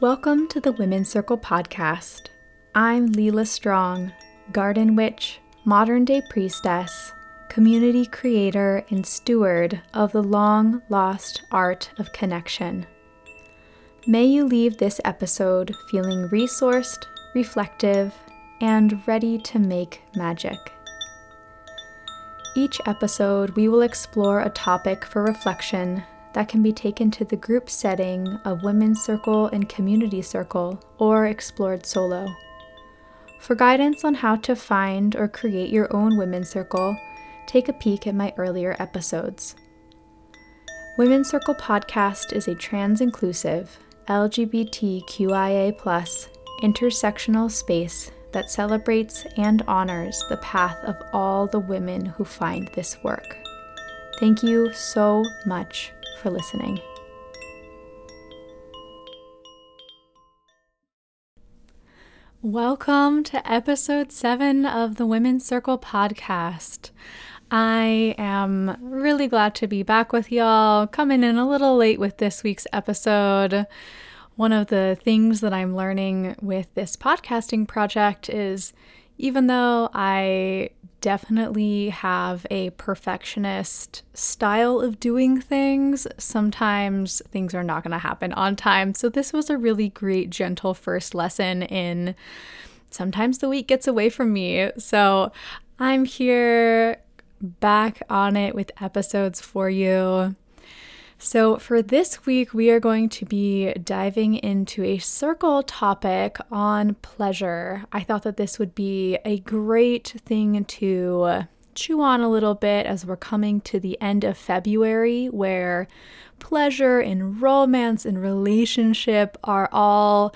Welcome to the Women's Circle podcast. I'm Leila Strong, garden witch, modern day priestess, community creator, and steward of the long lost art of connection. May you leave this episode feeling resourced, reflective, and ready to make magic. Each episode, we will explore a topic for reflection that can be taken to the group setting of Women's Circle and Community Circle or explored solo. For guidance on how to find or create your own Women's Circle, take a peek at my earlier episodes. Women's Circle podcast is a trans inclusive, LGBTQIA, intersectional space that celebrates and honors the path of all the women who find this work. Thank you so much for listening. Welcome to episode seven of the Women's Circle podcast. I am really glad to be back with y'all, coming in a little late with this week's episode. One of the things that I'm learning with this podcasting project is even though I definitely have a perfectionist style of doing things. Sometimes things are not going to happen on time. So, this was a really great, gentle first lesson in sometimes the week gets away from me. So, I'm here back on it with episodes for you. So, for this week, we are going to be diving into a circle topic on pleasure. I thought that this would be a great thing to chew on a little bit as we're coming to the end of February, where pleasure and romance and relationship are all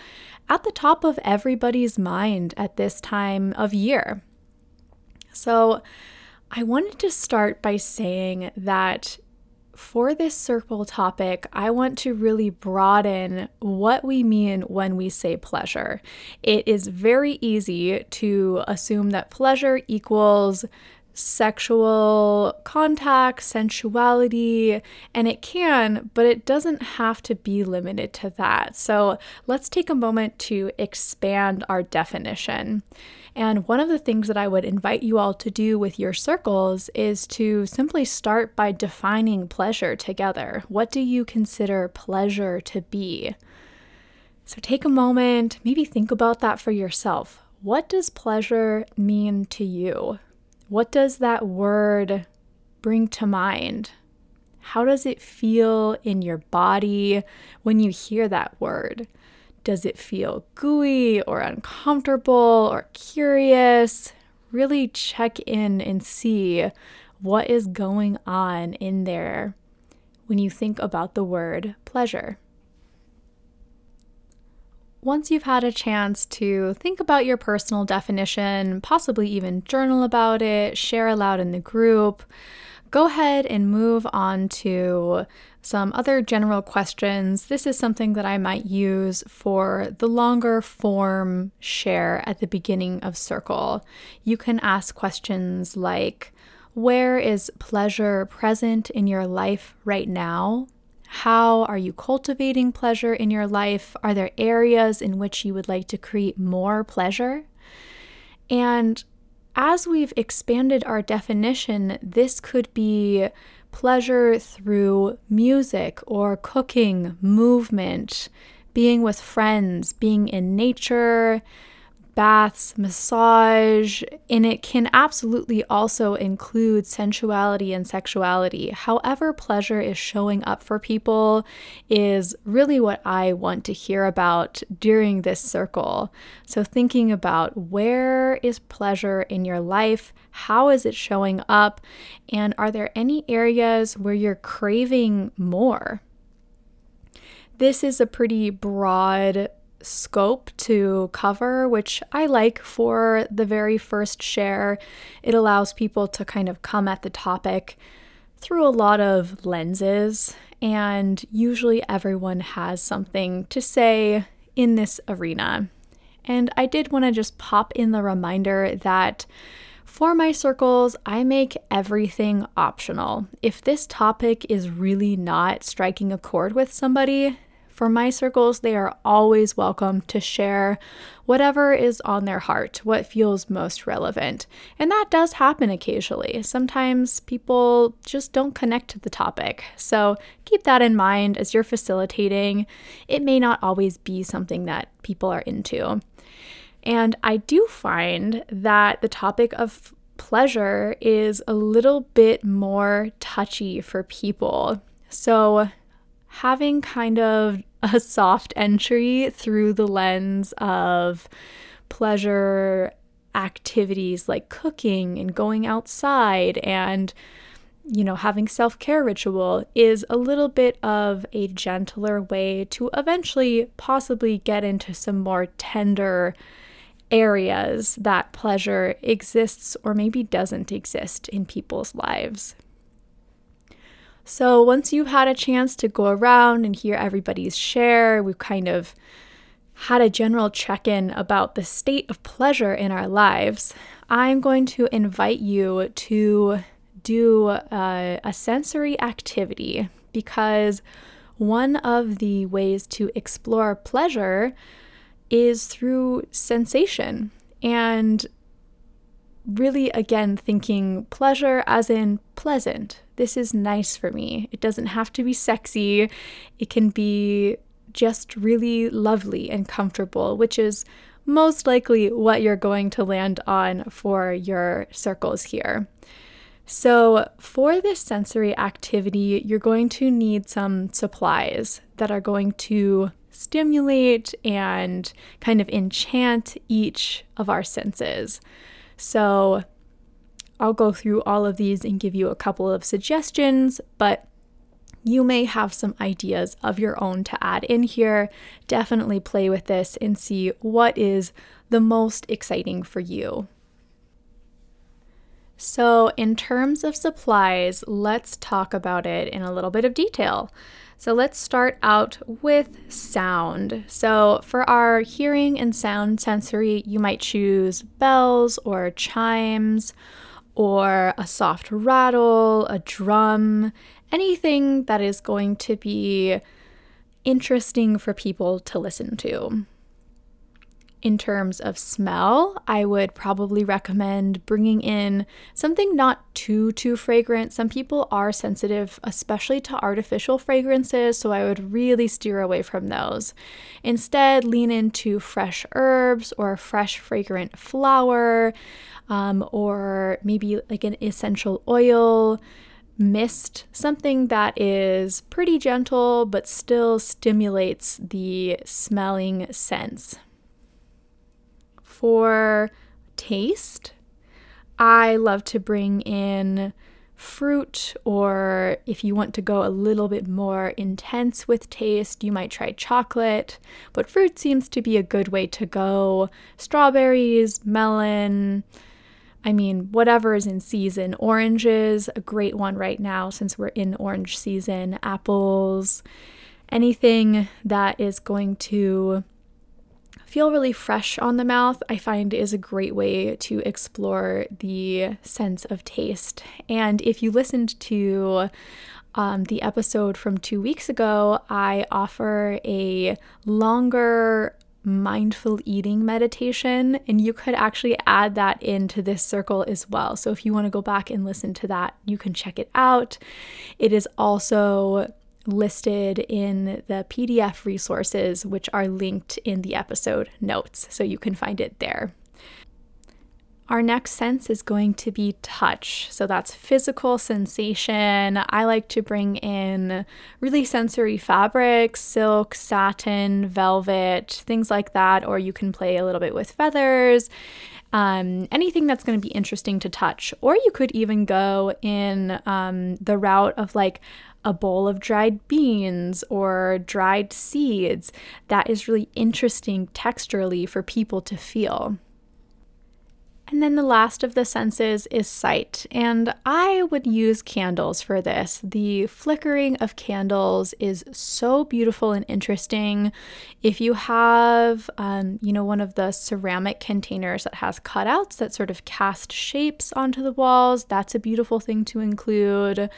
at the top of everybody's mind at this time of year. So, I wanted to start by saying that for this circle topic, I want to really broaden what we mean when we say pleasure. It is very easy to assume that pleasure equals sexual contact, sensuality, and it can, but it doesn't have to be limited to that. So let's take a moment to expand our definition. And one of the things that I would invite you all to do with your circles is to simply start by defining pleasure together. What do you consider pleasure to be? So take a moment, maybe think about that for yourself. What does pleasure mean to you? What does that word bring to mind? How does it feel in your body when you hear that word? Does it feel gooey or uncomfortable or curious? Really check in and see what is going on in there when you think about the word pleasure. Once you've had a chance to think about your personal definition, possibly even journal about it, share aloud in the group, go ahead and move on to some other general questions. This is something that I might use for the longer form share at the beginning of Circle. You can ask questions like Where is pleasure present in your life right now? How are you cultivating pleasure in your life? Are there areas in which you would like to create more pleasure? And as we've expanded our definition, this could be pleasure through music or cooking, movement, being with friends, being in nature, baths, massage, and it can absolutely also include sensuality and sexuality. However, pleasure is showing up for people is really what I want to hear about during this circle. So, thinking about where is pleasure in your life? How is it showing up? And are there any areas where you're craving more? This is a pretty broad scope to cover, which I like for the very first share. It allows people to kind of come at the topic through a lot of lenses, and usually everyone has something to say in this arena. And I did want to just pop in the reminder that for my circles, I make everything optional. If this topic is really not striking a chord with somebody, For my circles, they are always welcome to share whatever is on their heart, what feels most relevant. And that does happen occasionally. Sometimes people just don't connect to the topic. So keep that in mind as you're facilitating. It may not always be something that people are into. And I do find that the topic of pleasure is a little bit more touchy for people. So, having kind of a soft entry through the lens of pleasure activities like cooking and going outside and you know having self-care ritual is a little bit of a gentler way to eventually possibly get into some more tender areas that pleasure exists or maybe doesn't exist in people's lives. So, once you've had a chance to go around and hear everybody's share, we've kind of had a general check in about the state of pleasure in our lives. I'm going to invite you to do a, a sensory activity because one of the ways to explore pleasure is through sensation and really, again, thinking pleasure as in pleasant. This is nice for me. It doesn't have to be sexy, it can be just really lovely and comfortable, which is most likely what you're going to land on for your circles here. So, for this sensory activity, you're going to need some supplies that are going to stimulate and kind of enchant each of our senses. So I'll go through all of these and give you a couple of suggestions, but you may have some ideas of your own to add in here. Definitely play with this and see what is the most exciting for you. So, in terms of supplies, let's talk about it in a little bit of detail. So let's start out with sound. So for our hearing and sound sensory, you might choose bells or chimes or a soft rattle, a drum, anything that is going to be interesting for people to listen to. In terms of smell, I would probably recommend bringing in something not too too fragrant. Some people are sensitive especially to artificial fragrances, so I would really steer away from those. Instead, lean into fresh herbs or fresh fragrant flower um, or maybe like an essential oil mist, something that is pretty gentle but still stimulates the smelling sense for taste, I love to bring in fruit, or if you want to go a little bit more intense with taste, you might try chocolate. But fruit seems to be a good way to go. Strawberries, melon, I mean, whatever is in season. Oranges, a great one right now since we're in orange season. Apples, anything that is going to feel really fresh on the mouth, I find is a great way to explore the sense of taste. And if you listened to um, the episode from two weeks ago, I offer a longer mindful eating meditation, and you could actually add that into this circle as well. So if you want to go back and listen to that, you can check it out. It is also listed in the PDF resources, which are linked in the episode notes, so you can find it there. Our next sense is going to be touch. So that's physical sensation. I like to bring in really sensory fabrics, silk, satin, velvet, things like that, or you can play a little bit with feathers. Um, anything that's going to be interesting to touch. Or you could even go in um, the route of like a bowl of dried beans or dried seeds. That is really interesting texturally for people to feel. And then the last of the senses is sight. And I would use candles for this. The flickering of candles is so beautiful and interesting. If you have, um, you know, one of the ceramic containers that has cutouts that sort of cast shapes onto the walls, that's a beautiful thing to include.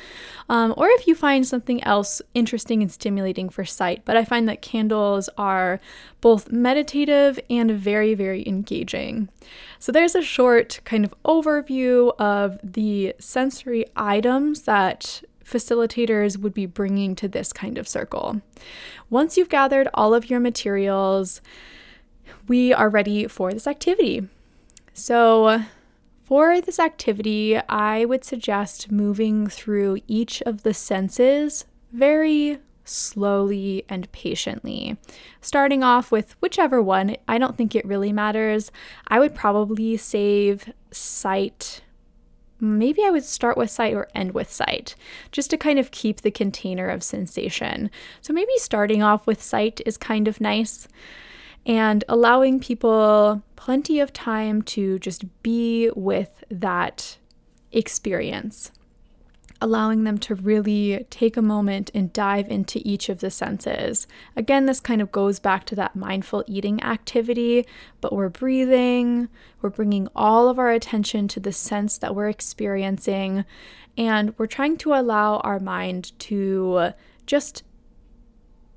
Um, or if you find something else interesting and stimulating for sight. But I find that candles are both meditative and very, very engaging. So there's a short kind of overview of the sensory items that facilitators would be bringing to this kind of circle. Once you've gathered all of your materials, we are ready for this activity. So, for this activity, I would suggest moving through each of the senses very slowly and patiently. Starting off with whichever one, I don't think it really matters. I would probably save sight. Maybe I would start with sight or end with sight, just to kind of keep the container of sensation. So maybe starting off with sight is kind of nice and allowing people plenty of time to just be with that experience allowing them to really take a moment and dive into each of the senses. Again, this kind of goes back to that mindful eating activity, but we're breathing, we're bringing all of our attention to the sense that we're experiencing, and we're trying to allow our mind to just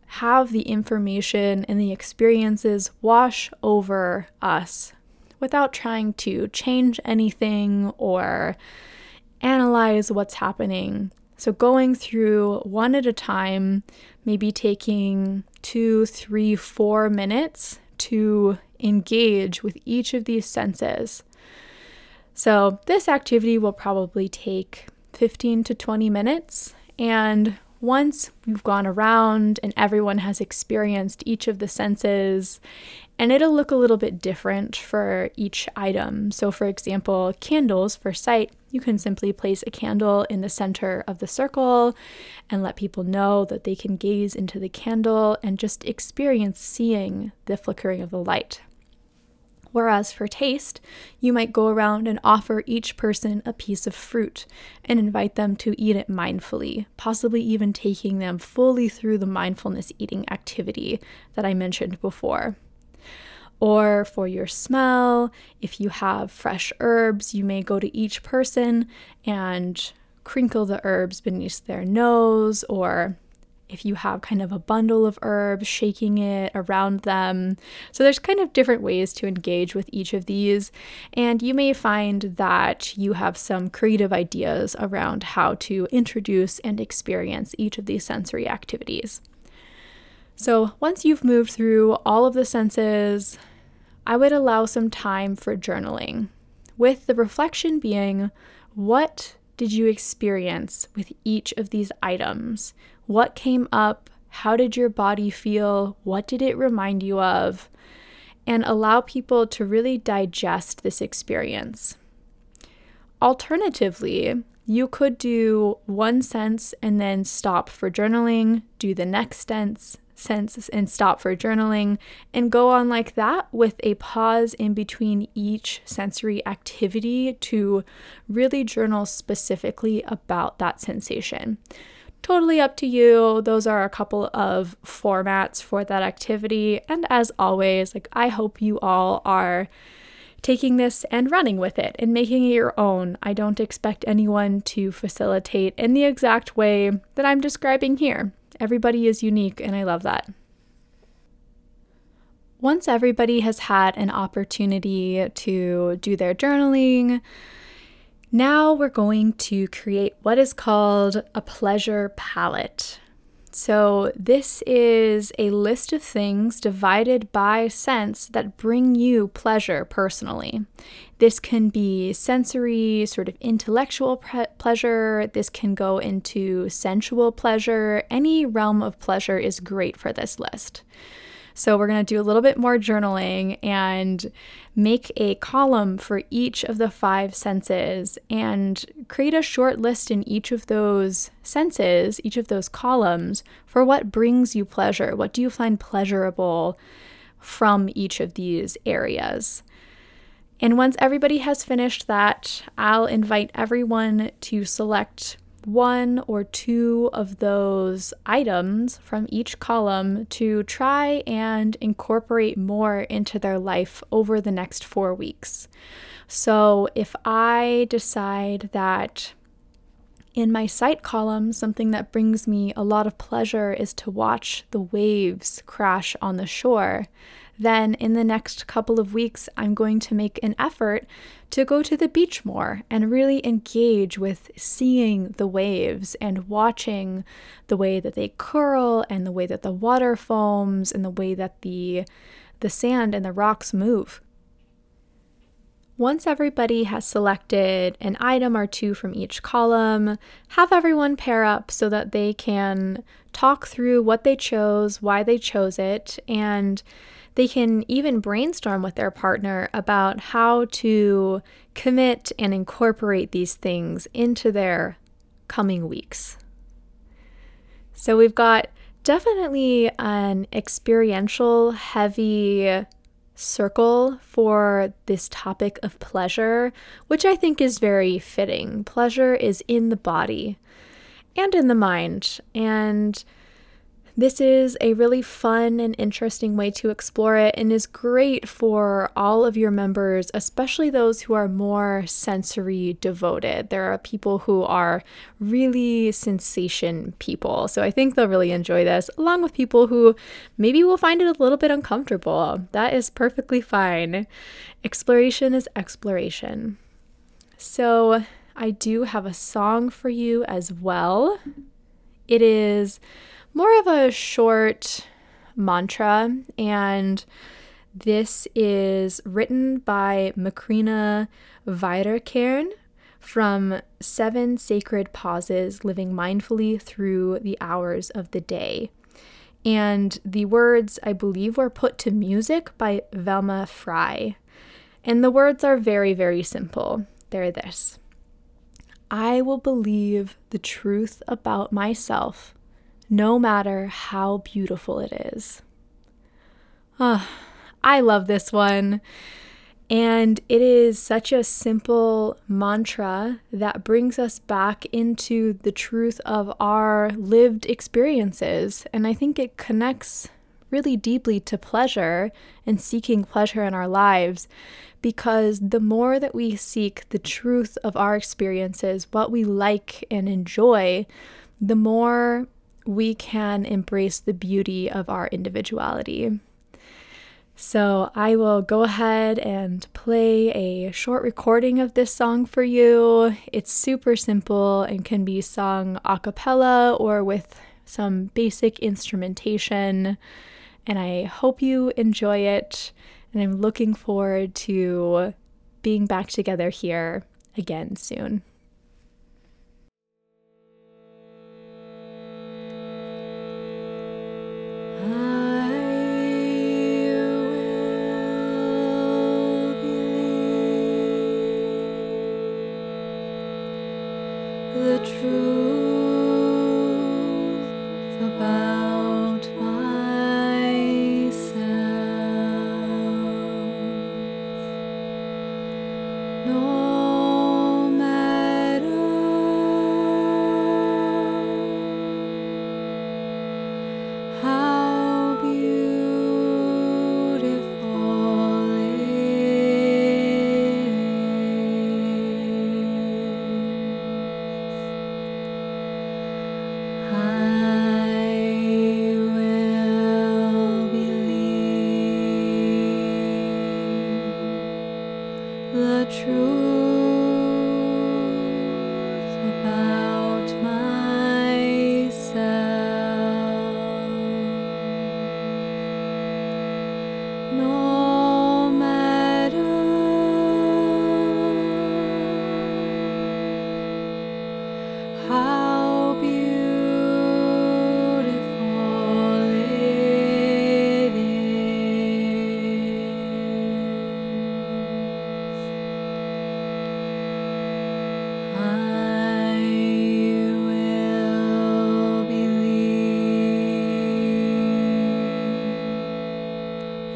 have the information and the experiences wash over us without trying to change anything or analyze what's happening. So, going through one at a time, maybe taking two, three, four minutes to engage with each of these senses. So, this activity will probably take 15 to 20 minutes. And once we've gone around and everyone has experienced each of the senses and it'll look a little bit different for each item. So, for example, candles for sight, you can simply place a candle in the center of the circle and let people know that they can gaze into the candle and just experience seeing the flickering of the light. Whereas for taste, you might go around and offer each person a piece of fruit and invite them to eat it mindfully, possibly even taking them fully through the mindfulness eating activity that I mentioned before. Or for your smell, if you have fresh herbs, you may go to each person and crinkle the herbs beneath their nose, or if you have kind of a bundle of herbs, shaking it around them. So there's kind of different ways to engage with each of these, and you may find that you have some creative ideas around how to introduce and experience each of these sensory activities. So, once you've moved through all of the senses, I would allow some time for journaling, with the reflection being what did you experience with each of these items? What came up? How did your body feel? What did it remind you of? And allow people to really digest this experience. Alternatively, you could do one sense and then stop for journaling, do the next sense, sense and stop for journaling, and go on like that with a pause in between each sensory activity to really journal specifically about that sensation. Totally up to you. Those are a couple of formats for that activity. And as always, like I hope you all are taking this and running with it and making it your own. I don't expect anyone to facilitate in the exact way that I'm describing here. Everybody is unique, and I love that. Once everybody has had an opportunity to do their journaling, now we're going to create what is called a pleasure palette. So, this is a list of things divided by sense that bring you pleasure personally. This can be sensory, sort of intellectual pre- pleasure. This can go into sensual pleasure. Any realm of pleasure is great for this list. So, we're going to do a little bit more journaling and make a column for each of the five senses and create a short list in each of those senses, each of those columns, for what brings you pleasure. What do you find pleasurable from each of these areas? And once everybody has finished that, I'll invite everyone to select one or two of those items from each column to try and incorporate more into their life over the next four weeks. So if I decide that in my sight column, something that brings me a lot of pleasure is to watch the waves crash on the shore then in the next couple of weeks, I'm going to make an effort to go to the beach more and really engage with seeing the waves and watching the way that they curl and the way that the water foams and the way that the the sand and the rocks move. Once everybody has selected an item or two from each column, have everyone pair up so that they can talk through what they chose, why they chose it, and they can even brainstorm with their partner about how to commit and incorporate these things into their coming weeks. So we've got definitely an experiential, heavy circle for this topic of pleasure, which I think is very fitting. Pleasure is in the body and in the mind. And this is a really fun and interesting way to explore it and is great for all of your members, especially those who are more sensory devoted. There are people who are really sensation people. So I think they'll really enjoy this, along with people who maybe will find it a little bit uncomfortable. That is perfectly fine. Exploration is exploration. So I do have a song for you as well. It is more of a short mantra, and this is written by Macrina Wiederkehr from Seven Sacred Pauses Living Mindfully Through the Hours of the Day. And the words, I believe, were put to music by Velma Frye. And the words are very, very simple. They're this I will believe the truth about myself no matter how beautiful it is. Oh, I love this one. And it is such a simple mantra that brings us back into the truth of our lived experiences. And I think it connects really deeply to pleasure and seeking pleasure in our lives because the more that we seek the truth of our experiences, what we like and enjoy, the more we can embrace the beauty of our individuality. So, I will go ahead and play a short recording of this song for you. It's super simple and can be sung a cappella or with some basic instrumentation. And I hope you enjoy it. And I'm looking forward to being back together here again soon.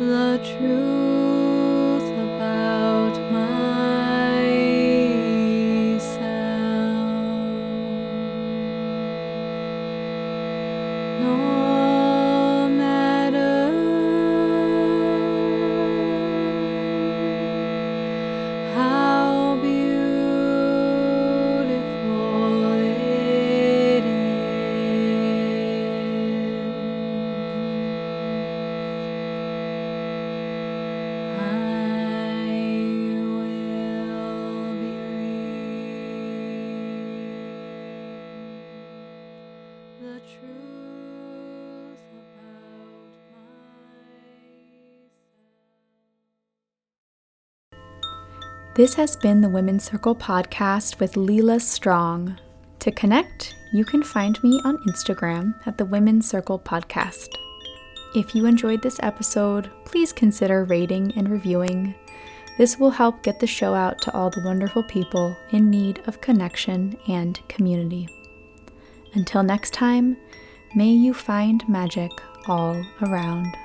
The truth This has been the Women's Circle podcast with Leila Strong. To connect, you can find me on Instagram at the Women's Circle podcast. If you enjoyed this episode, please consider rating and reviewing. This will help get the show out to all the wonderful people in need of connection and community. Until next time, may you find magic all around.